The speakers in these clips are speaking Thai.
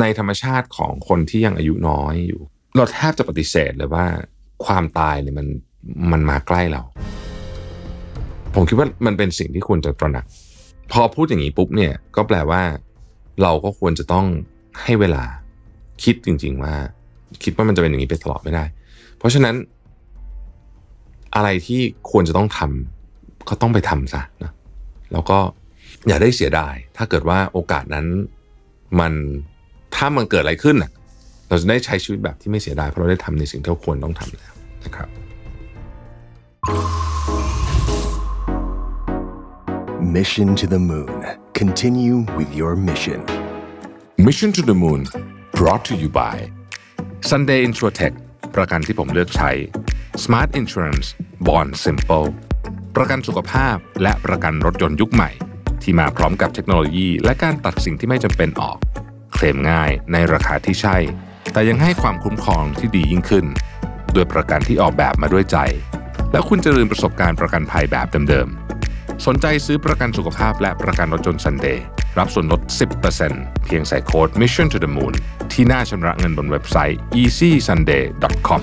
ในธรรมชาติของคนที่ยังอายุน้อยอยู่ เราแทบจะปฏิเสธเลยว่า ความตายเนี่ยมันมันมาใกล้เรา ผมคิดว่ามันเป็นสิ่งที่ควรจะตระหนัก พอพูดอย่างนี้ปุ๊บเนี่ยก็แปลว่า เราก็ควรจะต้องให้เวลาคิดจริง ๆ ว่า คิดว่ามันจะเป็นอย่างนี้ไปตลอดไม่ได้ เพราะฉะนั้น อะไรที่ควรจะต้องทำก็ต้องไปทำซะนะแล้วก็อย่าได้เสียดาย ถ้าเกิดว่าโอกาสนั้นมัน ถ้ามันเกิดอะไรขึ้นน่ะเราจะได้ใช้ชีวิตแบบที่ไม่เสียดายเพราะเราได้ทำในสิ่งที่เราควรต้องทำแล้วนะครับ Mission to the Moon. Continue with your mission. Mission to the Moon brought to you by Sunday Insurtech ประกันที่ผมเลือกใช้ Smart Insurance Bond Simple ประกันสุขภาพและประกันรถยนต์ยุคใหม่ ที่มาพร้อมกับเทคโนโลยี และการตัดสิ่งที่ไม่จำเป็นออก เคลมง่ายในราคาที่ใช่ แต่ยังให้ความคุ้มครองที่ดียิ่งขึ้น ด้วยประกันที่ออกแบบมาด้วยใจ แล้วคุณจะลืมประสบการณ์ประกันภัยแบบเดิมๆ สนใจซื้อประกันสุขภาพและประกันรถยนต์ Sunday รับส่วนลด 10%เพียงใส่โค้ด Mission to the Moon ที่หน้าชำระเงินบนเว็บไซต์ easysunday.com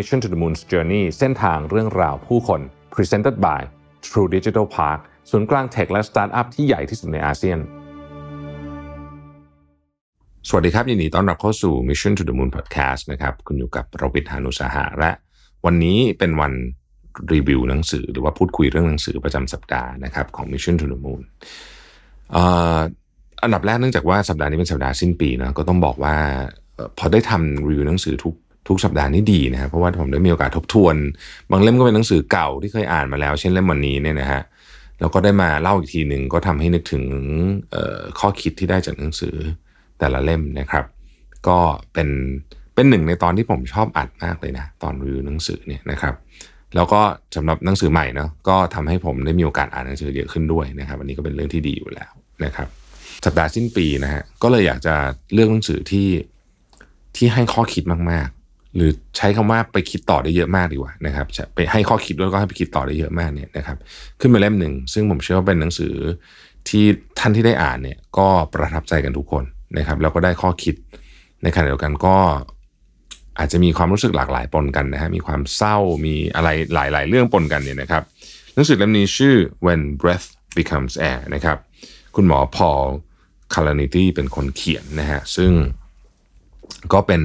Mission to the Moon's Journey เส้นทางเรื่องราวผู้คน Presented by True Digital Park ศูนย์กลางเทคและสตาร์ทอัพที่ใหญ่ที่สุดในอาเซียน สวัสดีครับ ยินดีต้อนรับเข้าสู่ Mission to the Moon Podcast นะครับ คุณอยู่กับเราวิทยานุสาหะและ วันนี้เป็นวันรีวิวหนังสือ หรือว่าพูดคุยเรื่องหนังสือประจำสัปดาห์นะครับของ Mission to the Moon อันดับแรกเนื่องจากว่าสัปดาห์นี้เป็นสัปดาห์สิ้นปีนะก็ต้องบอกว่าพอได้ทำรีวิวหนังสือทุก ทุกสัปดาห์นี่ดีนะครับเพราะว่าผมได้มีโอกาสทบทวน บางเล่มก็เป็นหนังสือเก่าที่เคยอ่านมาแล้ว เช่นเล่มวันนี้เนี่ยนะฮะแล้วก็ได้มาเล่าอีกทีหนึ่งก็ทำให้นึกถึงข้อคิดที่ได้จากหนังสือแต่ละเล่มนะครับ ก็เป็นเป็นหนึ่งในตอนที่ผมชอบอัดมากเลยนะ ตอนรีวิวหนังสือเนี่ยนะครับ แล้วก็สำหรับหนังสือใหม่เนาะก็ทำให้ผมได้มีโอกาสอ่านหนังสือเยอะขึ้นด้วยนะครับอันนี้ก็เป็นเรื่องที่ดีอยู่แล้วนะครับสัปดาห์สิ้นปีนะฮะก็เลยอยากจะเลือกหนังสือที่ที่ให้ข้อคิดมาก หรือใช้คำว่าไปคิดต่อได้เยอะมากดีกว่านะครับจะไปให้ข้อคิดด้วยก็ให้ไปคิดต่อได้เยอะมากเนี่ยนะครับ ขึ้นมาเล่มหนึ่งซึ่งผมเชื่อว่าเป็นหนังสือที่ท่านที่ได้อ่านเนี่ยก็ประทับใจกันทุกคนนะครับแล้วก็ได้ข้อคิดในขณะเดียวกันก็อาจจะมีความรู้สึกหลากหลายปนกันนะฮะมีความเศร้ามีอะไรหลาย ๆ เรื่องปนกันเนี่ยนะครับหนังสือเล่มนี้ชื่อ When Breath Becomes Air นะครับคุณหมอพอลคาร์นิตี้เป็นคนเขียนนะฮะซึ่งก็เป็น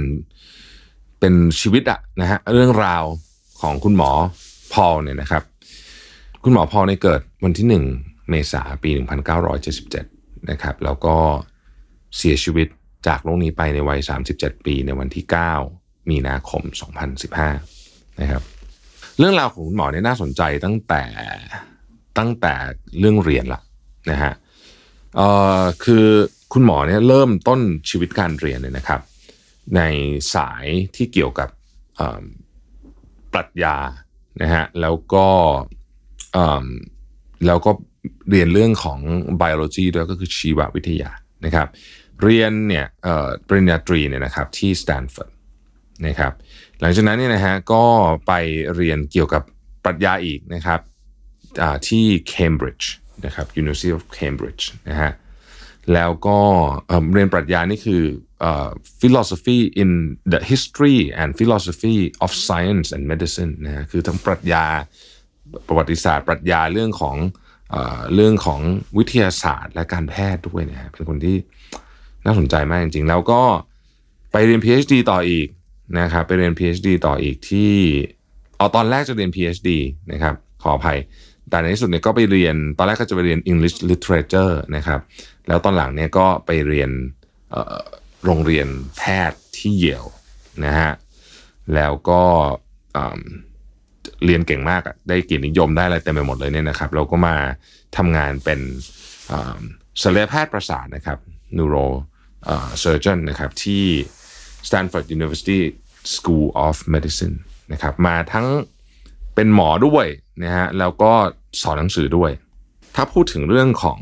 เป็นชีวิตอะนะฮะเรื่องราวของคุณหมอพอลเนี่ยนะครับ คุณหมอพอลเนี่ยเกิดวันที่1เมษายนปี 1977 นะครับ แล้วก็เสียชีวิตจากโลกนี้ไปในวัย 37 ปีในวันที่ 9 มีนาคม 2015 นะครับ เรื่องราวของคุณหมอเนี่ยน่าสนใจตั้งแต่ตั้งแต่เรื่องเรียนละนะฮะเอ่อคือคุณหมอเนี่ยเริ่มต้นชีวิตการเรียนเนี่ยนะครับ ในสายที่เกี่ยวกับปรัชญานะฮะแล้วก็แล้วก็เรียนเรื่องของ biology ด้วยก็คือชีววิทยานะครับ เรียนเนี่ยปริญญาตรีเนี่ยนะครับที่สแตนฟอร์ดนะครับหลังจากนั้นเนี่ยนะฮะก็ไปเรียนเกี่ยวกับปรัชญาอีกนะครับที่ Cambridge นะครับ University of Cambridge นะฮะแล้วก็เรียนปรัชญานี่คือ philosophy in the history and philosophy of science and medicine นะคือทั้งปรัชญาประวัติศาสตร์ ปรัชญาเรื่องของเอ่อเรื่องของวิทยาศาสตร์และการแพทย์ด้วยนะฮะเป็นคนที่น่าสนใจมากจริงๆ แล้วก็ไปเรียน PhD ต่ออีกนะครับไปเรียน PhD ต่ออีกที่เอาตอนแรกจะเรียน PhD นะครับขออภัย แต่ในที่สุดเนี่ยก็ไปเรียนตอนแรกก็จะไปเรียน English Literature นะครับแล้วตอนหลังเนี่ยก็ไปเรียน โรงเรียนแพทย์ที่เยลนะฮะแล้วก็เรียนเก่งมากอะได้เกียรตินิยมได้อะไรเต็มไปหมดเลยเนี่ยนะครับ เราก็มาทำงานเป็นศัลยแพทย์ประสาทนะครับ neuro เอ่อ surgeon นะครับที่ Stanford University School of Medicine นะครับมาทั้งเป็นหมอด้วยนะฮะแล้วก็สอนหนังสือด้วย ถ้าพูดถึงเรื่องของ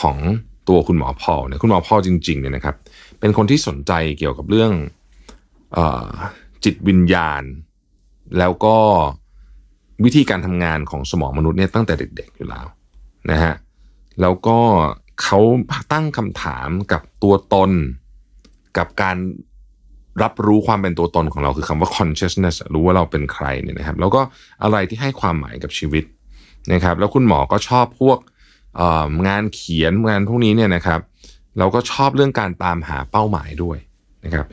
ของตัวคุณหมอพอลเนี่ยคุณหมอพอลจริงๆเนี่ยนะครับ เป็นคนที่สนใจเกี่ยวกับเรื่องอจิตวิญญาณ แล้วก็วิธีการทำงานของสมองมนุษย์เนี่ยตั้งแต่เด็กๆอยู่แล้วนะฮะแล้วก็เขาตั้งคำถามกับตัวตน กับการรับรู้ความเป็นตัวตนของเราคือคำว่า consciousness รู้ว่าเราเป็นใครเนี่ยนะครับ แล้วก็อะไรที่ให้ความหมายกับชีวิตนะครับ แล้วคุณหมอก็ชอบพวกงานเขียนงานพวกนี้เนี่ยนะครับ เราก็ชอบเรื่องการตามหาเป้าหมายด้วยนะครับ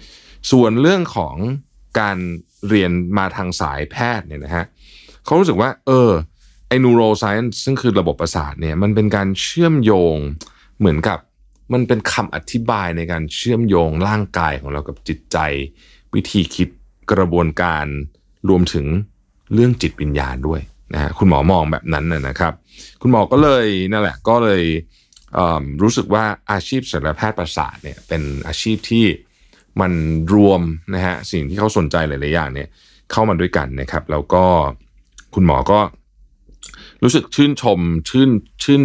ส่วนเรื่องของการเรียนมาทางสายแพทย์เนี่ยนะฮะเขารู้สึกว่า เออไอ้ neuroscience ซึ่งคือระบบประสาทเนี่ยมันเป็นการเชื่อมโยงเหมือนกับมันเป็นคำอธิบายในการเชื่อมโยงร่างกายของเรากับจิตใจ วิธีคิดกระบวนการรวมถึงเรื่องจิตวิญญาณด้วยนะฮะคุณหมอมองแบบนั้นนะครับ คุณหมอก็เลยนั่นแหละก็เลย รู้สึกว่าอาชีพศัลยแพทย์ประสาทเนี่ยเป็นอาชีพที่มันรวมนะฮะสิ่งที่เขาสนใจหลายๆอย่างเนี่ยเข้ามาด้วยกันนะครับแล้วก็คุณหมอก็รู้สึกชื่นชมชื่นชื่น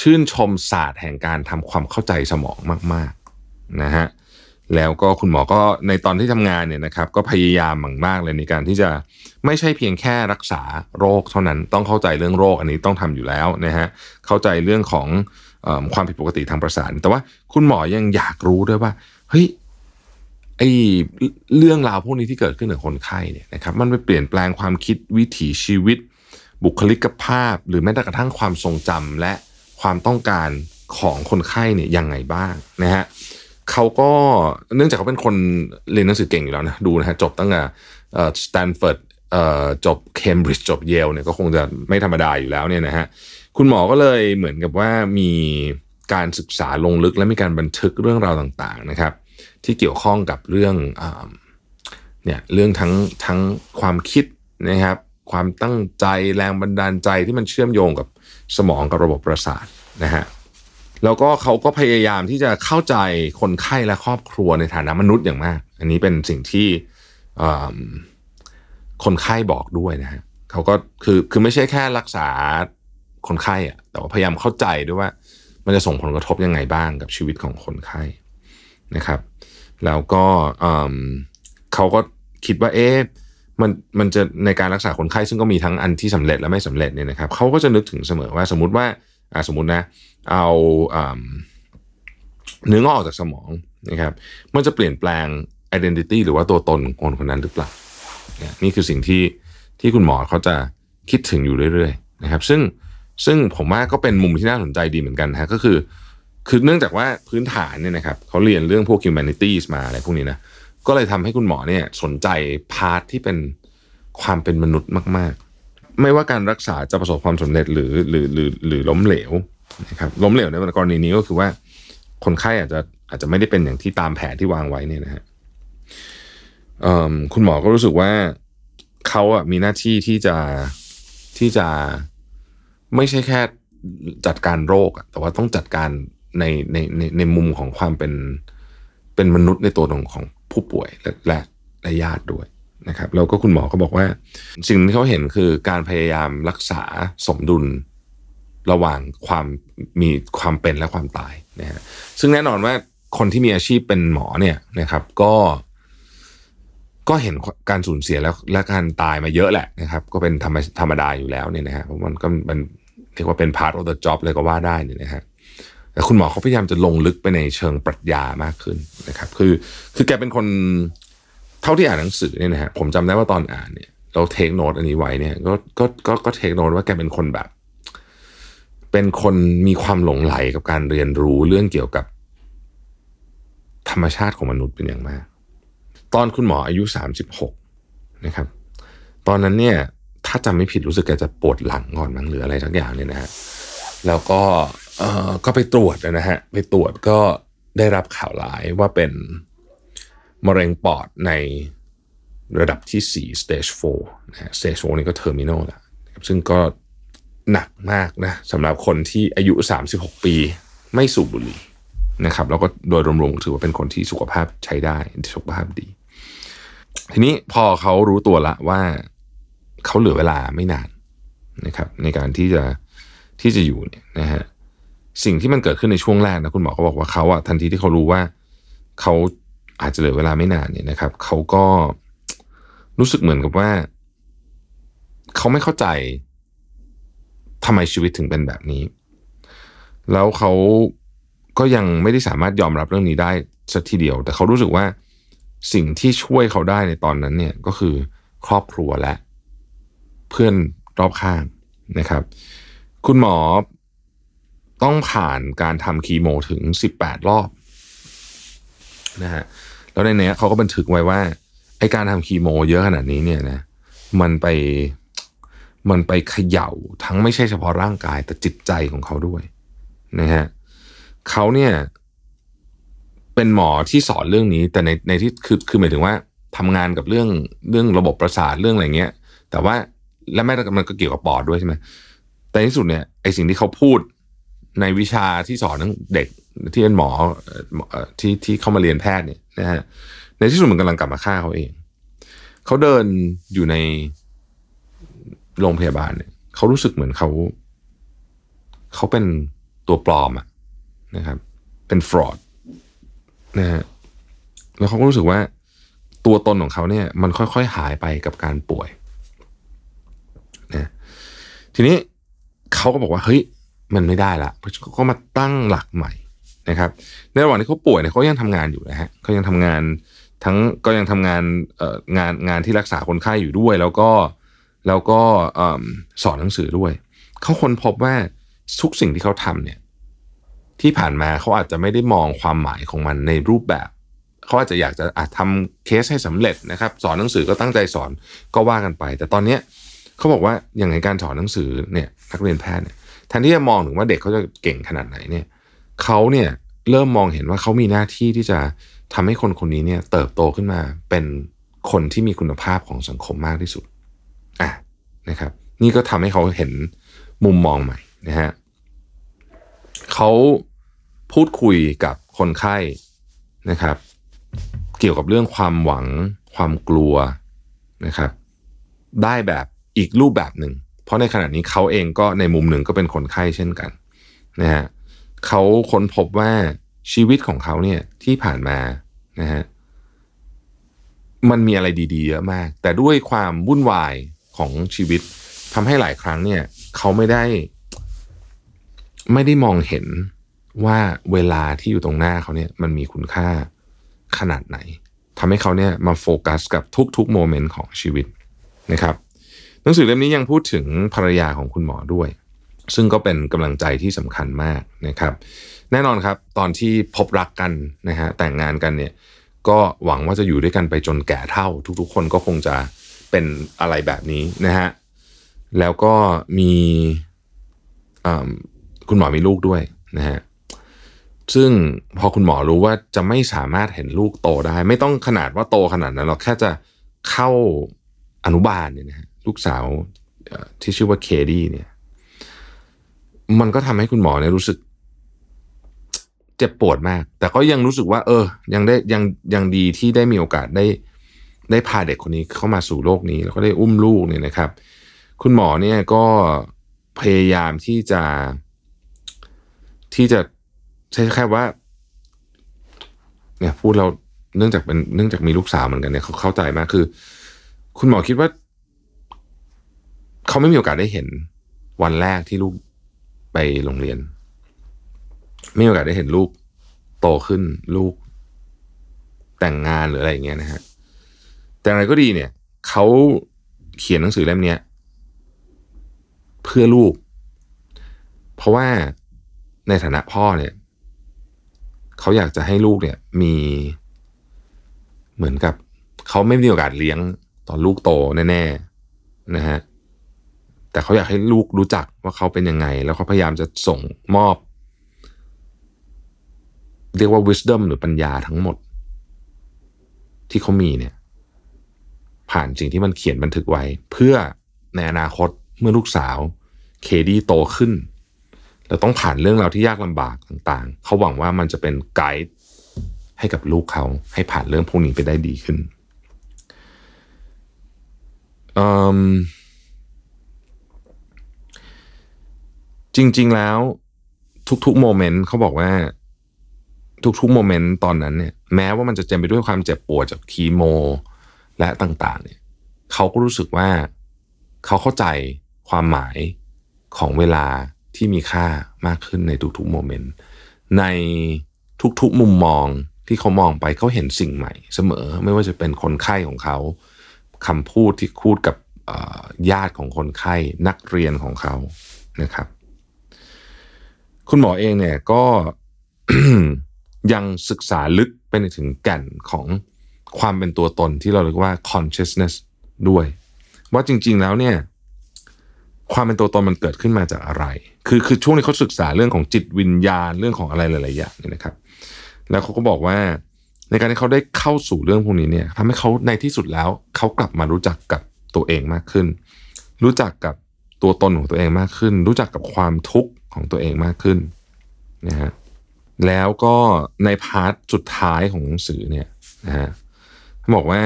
ชื่นชมศาสตร์แห่งการทำความเข้าใจสมองมากๆนะฮะแล้วก็คุณหมอก็ในตอนที่ทำงานเนี่ยนะครับก็พยายามมากๆเลยในการที่จะไม่ใช่เพียงแค่รักษาโรคเท่านั้นต้องเข้าใจเรื่องโรคอันนี้ต้องทำอยู่แล้วนะฮะเข้าใจเรื่องของ ความผิดปกติทางประสาทแต่ว่าคุณหมอยังอยากรู้ด้วยว่าเฮ้ยไอเรื่องราวพวกนี้ที่เกิดขึ้นกับคนไข้เนี่ยนะครับมันไปเปลี่ยนแปลงความคิดวิถีชีวิต บุคลิกภาพ หรือแม้แต่กระทั่งความทรงจำและความต้องการของคนไข้เนี่ยยังไงบ้างนะฮะเขาก็เนื่องจากเขาเป็นคนเรียนหนังสือเก่งอยู่แล้วนะดูนะฮะจบตั้งแต่สแตนฟอร์ดจบเคมบริดจ์จบเยลเนี่ยก็คงจะไม่ธรรมดาอยู่แล้วเนี่ยนะฮะ คุณหมอก็เลยเหมือนกับว่ามีการศึกษาลงลึกและมีการบันทึกเรื่องราวต่างๆนะครับ ที่เกี่ยวข้องกับเรื่องเนี่ยเรื่องทั้งทั้งความคิดนะครับ ความตั้งใจแรงบันดาลใจที่มันเชื่อมโยงกับสมองกับระบบประสาทนะฮะแล้วก็เขาก็พยายามที่จะเข้าใจคนไข้และครอบครัวในฐานะมนุษย์อย่างมาก อันนี้เป็นสิ่งที่คนไข้บอกด้วยนะฮะเขาก็คือคือไม่ใช่แค่รักษา คนไข้อะแต่ว่าพยายามเข้าใจด้วยว่า มันจะส่งผลกระทบยังไงบ้างกับชีวิตของคนไข้นะครับ แล้วก็เขาก็คิดว่าเอ๊ะมันมันจะในการรักษาคนไข้ซึ่งก็มีทั้งอันที่สำเร็จและไม่สำเร็จเนี่ยนะครับเขาก็จะนึกถึงเสมอว่าสมมติว่าสมมตินะเอาเนื้องอกออกจากสมองนะครับ มันจะเปลี่ยนแปลง identity หรือว่าตัวตนของคนคนนั้นหรือเปล่าเนี่ยนี่คือสิ่งที่ที่คุณหมอเขาจะคิดถึงอยู่เรื่อยๆนะครับ ซึ่ง ซึ่งผมว่าก็เป็นมุมที่น่าสนใจดีเหมือนกันนะฮะก็คือ คือเนื่องจากว่าพื้นฐานเนี่ยนะครับเขาเรียนเรื่องพวก humanities มาอะไรพวกนี้นะก็เลยทำให้คุณหมอเนี่ยสนใจพาร์ทที่เป็นความเป็นมนุษย์มาก ๆ ไม่ว่าการรักษาจะประสบความสำเร็จหรือหรือหรือหรือล้มเหลวนะครับล้มเหลวในกรณีนี้ก็คือว่า คนไข้อาจจะอาจจะไม่ได้เป็นอย่างที่ตามแผนที่วางไว้เนี่ยนะฮะคุณหมอก็รู้สึกว่าเขาอะมีหน้าที่ที่จะที่จะ ไม่ใช่แค่จัดการโรคอะแต่ว่าต้องจัดการในในในในมุมของความเป็นเป็นมนุษย์ในตัวของของผู้ป่วยและและและญาติด้วยนะครับแล้วก็คุณหมอก็บอกว่า สิ่งที่เขาเห็นคือการพยายามรักษาสมดุลระหว่างความมีความเป็นและความตายนะฮะซึ่งแน่นอนว่าคนที่มีอาชีพเป็นหมอเนี่ยนะครับ ก็ ก็เห็นการสูญเสียแล้วและการตายมาเยอะแหละนะครับ ก็เป็นธรรมธรรมดาอยู่แล้วเนี่ยนะฮะเพราะมันก็มัน เรียกว่าเป็น part of the job เลยก็ว่าได้เนี่ยนะฮะแต่คุณหมอเขาพยายามจะลงลึกไปในเชิงปรัชญามากขึ้นนะครับ คือคือแกเป็นคนเท่าที่อ่านหนังสือเนี่ยนะฮะผมจำได้ว่าตอนอ่านเนี่ยเราเทคโนตอันนี้ไว้เนี่ยก็ก็ก็ก็เทคโนตว่าแกเป็นคนแบบ เป็นคนมีความหลงไหลกับการเรียนรู้เรื่องเกี่ยวกับ ธรรมชาติของมนุษย์เป็นอย่างมาก ตอนคุณหมออายุสามสิบหกนะครับ ตอนนั้นเนี่ย ถ้าจำไม่ผิดรู้สึกแกจะปวดหลังก่อนมั้งหรืออะไรทั้งอย่างเนี่ยนะฮะแล้วก็เออก็ไปตรวจนะฮะไปตรวจก็ได้รับข่าวร้ายว่าเป็นมะเร็งปอดในระดับที่ 4 stage 4นะฮะ stage 4นี่ก็ terminal แล้วนะซึ่งก็หนักมากนะสำหรับคนที่อายุ 36 ปีไม่สูบบุหรี่นะครับแล้วก็โดยรวมๆถือว่าเป็นคนที่สุขภาพใช้ได้สุขภาพดี ทีนี้พอเขารู้ตัวละว่า เขาเหลือเวลาไม่นานนะครับ ในการที่จะที่จะอยู่เนี่ยนะฮะสิ่งที่มันเกิดขึ้นในช่วงแรกนะคุณหมอก็บอกว่าเขาอะทันทีที่เขารู้ว่าเขาอาจจะเหลือเวลาไม่นานเนี่ยนะครับเขาก็รู้สึกเหมือนกับว่า เขาไม่เข้าใจทำไมชีวิตถึงเป็นแบบนี้ แล้วเขาก็ยังไม่ได้สามารถยอมรับเรื่องนี้ได้สักทีเดียว แต่เขารู้สึกว่าสิ่งที่ช่วยเขาได้ในตอนนั้นเนี่ยก็คือครอบครัวและ เพื่อนรอบข้างนะครับ คุณหมอต้องผ่านการทำคีโมถึง 18 รอบนะฮะแล้วในเนี้ยเขาก็บันทึกไว้ว่าไอการทำคีโม เยอะขนาดนี้เนี่ยนะมันไปมันไปเขย่าทั้งไม่ใช่เฉพาะร่างกาย แต่จิตใจของเขาด้วยนะฮะเขาเนี่ยเป็นหมอที่สอนเรื่องนี้ แต่ในในที่คือคือหมายถึงว่าทำงานกับเรื่องเรื่องระบบประสาทเรื่องอะไรเงี้ย แต่ว่า และแม้แต่มันก็เกี่ยวกับปอดด้วยใช่ไหมแต่ในที่สุดเนี่ยไอสิ่งที่เขาพูดในวิชาที่สอนทั้งเด็กที่เป็นหมอที่ที่เข้ามาเรียนแพทย์เนี่ยนะฮะในที่สุดมันกำลังกลับมาฆ่าเขาเอง เขาเดินอยู่ในโรงพยาบาลเนี่ยเขารู้สึกเหมือนเขา เขาเป็นตัวปลอมอะนะครับ เป็นฟรอดนะฮะแล้วเขาก็รู้สึกว่าตัวตนของเขาเนี่ย มันค่อยๆหายไปกับการป่วย ทีนี้เขาก็บอกว่าเฮ้ยมันไม่ได้ละเขาก็มาตั้งหลักใหม่นะครับ ในระหว่างที่เขาป่วยเนี่ยเขายังทำงานอยู่นะฮะเขายังทำงานทั้งก็ยังทำงานเอ่องานงานที่รักษาคนไข้อยู่ด้วย แล้วก็แล้วก็สอนหนังสือด้วยเขาค้นพบว่าทุกสิ่งที่เขาทำเนี่ย ที่ผ่านมาเขาอาจจะไม่ได้มองความหมายของมันในรูปแบบเขาอาจจะอยากจะอาจทำเคสให้สำเร็จนะครับ สอนหนังสือก็ตั้งใจสอนก็ว่ากันไป แต่ตอนเนี้ย เขาบอกว่าอย่างในการสอนหนังสือเนี่ยนักเรียนแพทย์เนี่ยแทนที่จะมองถึงว่าเด็กเขาจะเก่งขนาดไหนเนี่ยเขาเนี่ยเริ่มมองเห็นว่าเขามีหน้าที่ที่จะทำให้คนคนนี้เนี่ยเติบโตขึ้นมาเป็นคนที่มีคุณภาพของสังคมมากที่สุดอะนะครับ นี่ก็ทำให้เขาเห็นมุมมองใหม่นะฮะเขาพูดคุยกับคนไข้นะครับ เกี่ยวกับเรื่องความหวังความกลัวนะครับ ได้แบบ อีกรูปแบบหนึ่ง เพราะในขณะนี้เขาเองก็ในมุมหนึ่งก็เป็นคนไข้เช่นกันนะฮะเขาค้นพบว่าชีวิตของเขาเนี่ยที่ผ่านมานะฮะมันมีอะไรดีๆเยอะมาก แต่ด้วยความวุ่นวายของชีวิตทำให้หลายครั้งเนี่ยเขาไม่ได้ ไม่ได้มองเห็นว่าเวลาที่อยู่ตรงหน้าเขาเนี่ยมันมีคุณค่าขนาดไหนทำให้เขาเนี่ยมาโฟกัสกับทุกๆโมเมนต์ของชีวิตนะครับ หนังสือเล่มนี้ยังพูดถึงภรรยาของคุณหมอด้วย ซึ่งก็เป็นกำลังใจที่สำคัญมากนะครับ แน่นอนครับ ตอนที่พบรักกันนะฮะแต่งงานกันเนี่ยก็หวังว่าจะอยู่ด้วยกันไปจนแก่เท่า ทุกๆ คนก็คงจะเป็นอะไรแบบนี้นะฮะแล้วก็มีคุณหมอมีลูกด้วยนะฮะซึ่งพอคุณหมอรู้ว่าจะไม่สามารถเห็นลูกโตได้ ไม่ต้องขนาดว่าโตขนาดนั้นเราแค่จะเข้าอนุบาลเนี่ยนะฮะ ลูกสาวที่ชื่อว่าเคดี้เนี่ย มันก็ทำให้คุณหมอเนี่ยรู้สึก เจ็บปวดมาก แต่ก็ยังรู้สึกว่า เออ ยังได้ยังยังดีที่ได้มีโอกาสได้ ได้พาเด็กคนนี้เข้ามาสู่โลกนี้ แล้วก็ได้อุ้มลูกเนี่ยนะครับ คุณหมอเนี่ยก็พยายามที่จะ ที่จะใช้แค่ว่า เนี่ยพูดเราเนื่องจากเป็นเนื่องจากมีลูกสาวเหมือนกันเนี่ยเขาเข้าใจมากคือ คุณหมอคิดว่า เขาไม่มีโอกาสได้เห็นวันแรกที่ลูกไปโรงเรียน ไม่มีโอกาสได้เห็นลูกโตขึ้นลูกแต่งงานหรืออะไรอย่างเงี้ยนะฮะแต่อะไรก็ดีเนี่ยเขาเขียนหนังสือเล่มนี้เพื่อลูก เพราะว่าในฐานะพ่อเนี่ยเขาอยากจะให้ลูกเนี่ยมีเหมือนกับเขาไม่มีโอกาสเลี้ยงตอนลูกโตแน่ๆนะฮะ แต่เขาอยากให้ลูกรู้จักว่าเขาเป็นยังไง แล้วเขาพยายามจะส่งมอบ เรียกว่า wisdom หรือปัญญาทั้งหมด ที่เขามีเนี่ย ผ่านสิ่งที่มันเขียนบันทึกไว้ เพื่อในอนาคตเมื่อลูกสาว เคดี้โตขึ้นแล้วต้องผ่านเรื่องราวที่ยากลำบากต่างๆ เขาหวังว่ามันจะเป็นไกด์ให้กับลูกเขาให้ผ่านเรื่องพวกนี้ไปได้ดีขึ้นอื จริง ๆ แล้วทุกๆโมเมนต์เขาบอกว่า ทุกๆโมเมนต์ตอนนั้นเนี่ย แม้ว่ามันจะเต็มไปด้วยความเจ็บปวดจากคีโม และต่าง ๆ เนี่ยเขาก็รู้สึกว่าเขาเข้าใจความหมายของเวลาที่มีค่ามากขึ้นในทุกๆโมเมนต์ในทุกๆมุมมองที่เขามองไปเขาเห็นสิ่งใหม่ เสมอ ไม่ว่าจะเป็นคนไข้ของเขาคำพูดที่พูดกับญาติของคนไข้นักเรียนของเขานะครับ คุณหมอเองเนี่ยก็ยังศึกษาลึกไปถึงแก่นของความเป็นตัวตนที่เราเรียกว่า consciousness ด้วย ว่าจริง ๆแล้วเนี่ย ความเป็นตัวตนมันเกิดขึ้นมาจากอะไร คือคือช่วงนี้เขาศึกษาเรื่องของจิตวิญญาณเรื่องของอะไรหลายๆอย่างนี่นะครับ แล้วเขาก็บอกว่าในการที่เขาได้เข้าสู่เรื่องพวกนี้เนี่ยทำให้เขาในที่สุดแล้วเขากลับมารู้จักกับตัวเองมากขึ้น รู้จักกับตัวตนของตัวเองมากขึ้น รู้จักกับความทุกข์ ของตัวเองมากขึ้นนะฮะแล้วก็ในพาร์ทสุดท้ายของหนังสือเนี่ยนะฮะเขาบอกว่า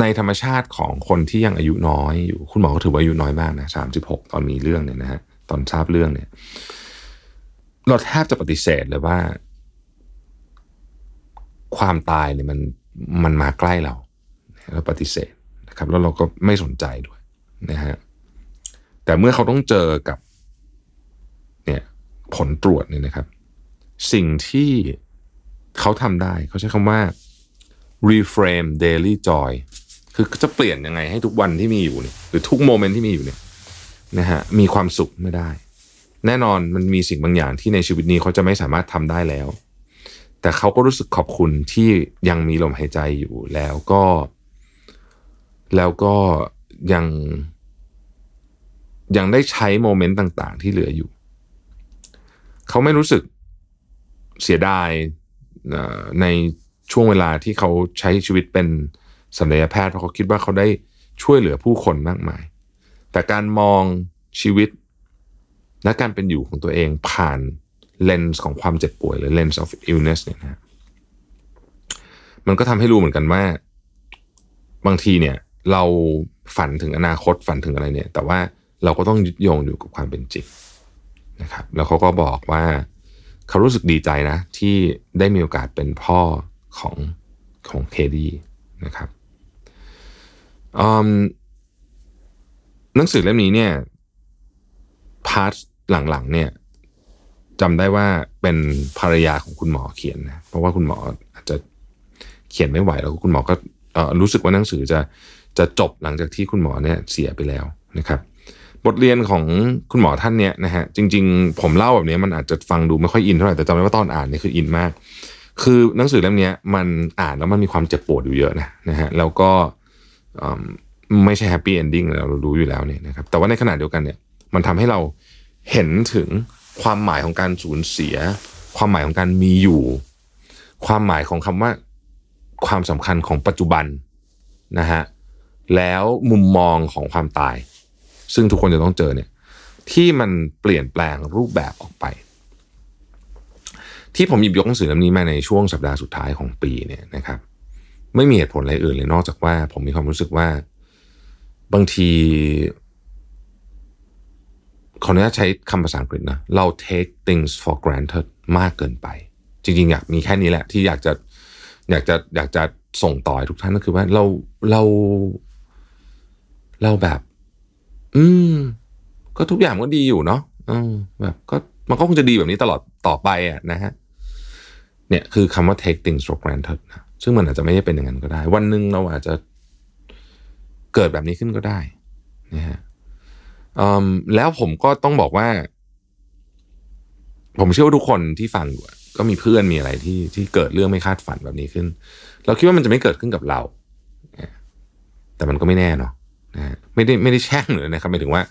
ในธรรมชาติของคนที่ยังอายุน้อยอยู่ คุณหมอก็ถือว่าอายุน้อยมากนะสามสิบหกตอนมีเรื่องเนี่ยนะฮะตอนทราบเรื่องเนี่ย เราแทบจะปฏิเสธเลยว่า ความตายเนี่ยมันมันมาใกล้เรา เราปฏิเสธนะครับ แล้วเราก็ไม่สนใจด้วยนะฮะแต่เมื่อเขาต้องเจอกับ ผลตรวจเนี่ยนะครับ สิ่งที่เขาทำได้เขาใช้คำว่า reframe daily joy คือจะเปลี่ยนยังไงให้ทุกวันที่มีอยู่เนี่ยหรือทุกโมเมนต์ที่มีอยู่เนี่ยนะฮะมีความสุขไม่ได้ แน่นอนมันมีสิ่งบางอย่างที่ในชีวิตนี้เขาจะไม่สามารถทำได้แล้ว แต่เขาก็รู้สึกขอบคุณที่ยังมีลมหายใจอยู่แล้วก็ แล้วก็ยังยังได้ใช้โมเมนต์ต่าง ๆ ที่เหลืออยู่ เขาไม่รู้สึกเสียดายในช่วงเวลาที่เขาใช้ชีวิตเป็นศัลยแพทย์เพราะเขาคิดว่าเขาได้ช่วยเหลือผู้คนมากมาย แต่การมองชีวิตและการเป็นอยู่ของตัวเองผ่านเลนส์ของความเจ็บป่วย หรือ lens of illness เนี่ยนะมันก็ทำให้รู้เหมือนกันว่า บางทีเนี่ย เราฝันถึงอนาคตฝันถึงอะไรเนี่ย แต่ว่าเราก็ต้องยึดโยงอยู่กับความเป็นจริง นะครับ แล้วเขาก็บอกว่าเขารู้สึกดีใจนะ ที่ได้มีโอกาสเป็นพ่อของของเคดีนะครับหนังสือเล่มนี้เนี่ย part หลังๆ เนี่ยจำได้ว่าเป็นภรรยาของคุณหมอเขียนนะเพราะว่าคุณหมออาจจะเขียนไม่ไหวแล้วคุณหมอก็รู้สึกว่าหนังสือจะจะจบหลังจากที่คุณหมอเนี่ยเสียไปแล้วนะครับ บทเรียนของคุณหมอท่านเนี่ยนะฮะจริง ๆ ผมเล่าแบบนี้มันอาจจะฟังดูไม่ค่อยอินเท่าไหร่แต่จำได้ว่าตอนอ่านนี่คืออินมาก คือหนังสือเล่มนี้มันอ่านแล้วมันมีความเจ็บปวดอยู่เยอะนะนะฮะแล้วก็ไม่ใช่ happy ending เรารู้อยู่แล้วเนี่ยนะครับแต่ว่าในขณะเดียวกันเนี่ยมันทำให้เราเห็นถึงความหมายของการสูญเสีย ความหมายของการมีอยู่ ความหมายของคำว่าความสำคัญของปัจจุบันนะฮะแล้วมุมมองของความตาย ซึ่งทุกคนจะต้องเจอเนี่ย ที่มันเปลี่ยนแปลงรูปแบบออกไป ที่ผมหยิบยกหนังสือเล่มนี้มาในช่วงสัปดาห์สุดท้ายของปีเนี่ยนะครับ ไม่มีเหตุผลอะไรอื่นเลยนอกจากว่า ผมมีความรู้สึกว่า บางทีขออนุญาตใช้คำภาษาอังกฤษนะ เรา take things for granted มากเกินไป จริง ๆ อยากมีแค่นี้แหละ ที่อยากจะอยากจะอยากจะส่งต่อให้ทุกท่านก็คือว่าเราเรา เราแบบ อืม ก็ทุกอย่างก็ดีอยู่เนาะอืมแบบก็มันก็คงจะดีแบบนี้ตลอดต่อไปอะนะฮะเนี่ยคือคำว่า take things for granted นะซึ่งมันอาจจะไม่ได้เป็นอย่างนั้นก็ได้ วันหนึ่งเราอาจจะเกิดแบบนี้ขึ้นก็ได้นะฮะแล้วผมก็ต้องบอกว่า ผมเชื่อว่าทุกคนที่ฟังอยู่ก็มีเพื่อนมีอะไรที่ที่เกิดเรื่องไม่คาดฝันแบบนี้ขึ้น เราคิดว่ามันจะไม่เกิดขึ้นกับเรา แต่มันก็ไม่แน่เนาะ นะไม่ได้ไม่ได้แช่งเลยนะครับหมายถึงว่า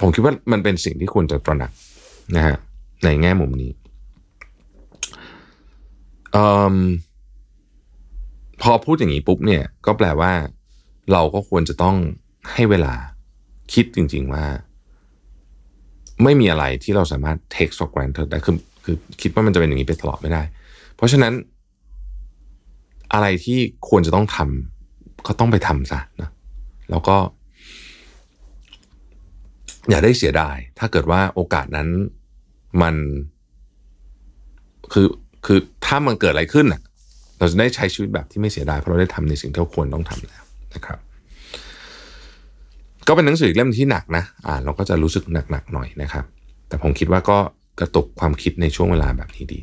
ผมคิดว่ามันเป็นสิ่งที่ควรจะตระหนักนะฮะในแง่มุมนี้อพอพูดอย่างนี้ปุ๊บเนี่ย ก็แปลว่า เราก็ควรจะต้องให้เวลาคิดจริง ๆว่า ไม่มีอะไรที่เราสามารถ take for granted ได้คือคือคิดว่ามันจะเป็นอย่างนี้ไปตลอดไม่ได้ เพราะฉะนั้น อะไรที่ควรจะต้องทำก็ต้องไปทำซะนะ แล้วก็ อย่าได้เสียดาย ถ้าเกิดว่าโอกาสนั้นมัน คือคือถ้ามันเกิดอะไรขึ้นอะเราจะได้ใช้ชีวิตแบบที่ไม่เสียดายเพราะเราได้ทำในสิ่งที่เราควรต้องทำแล้วนะครับ ก็เป็นหนังสือเล่มที่หนักนะอ่านเราก็จะรู้สึกหนักๆหน่อยนะครับ แต่ผมคิดว่าก็กระตุกความคิดในช่วงเวลาแบบนี้ดี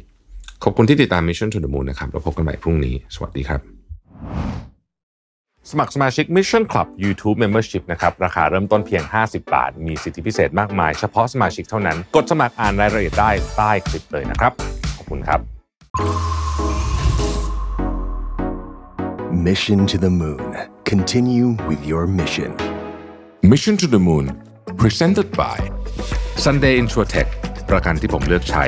ขอบคุณที่ติดตาม Mission to the Moon นะครับเราพบกันใหม่พรุ่งนี้ สวัสดีครับ สมัครสมาชิก Mission Club YouTube Membership นะครับ ราคาเริ่มต้นเพียง 50 บาท มีสิทธิพิเศษมากมาย เฉพาะสมาชิกเท่านั้น กดสมัครอ่านรายละเอียดได้ใต้คลิปเลยนะครับ ขอบคุณครับ Mission to the Moon. Continue with your mission. Mission to the Moon Presented by Sunday Insurtech ประกันที่ผมเลือกใช้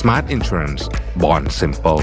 Smart Insurance Bond Simple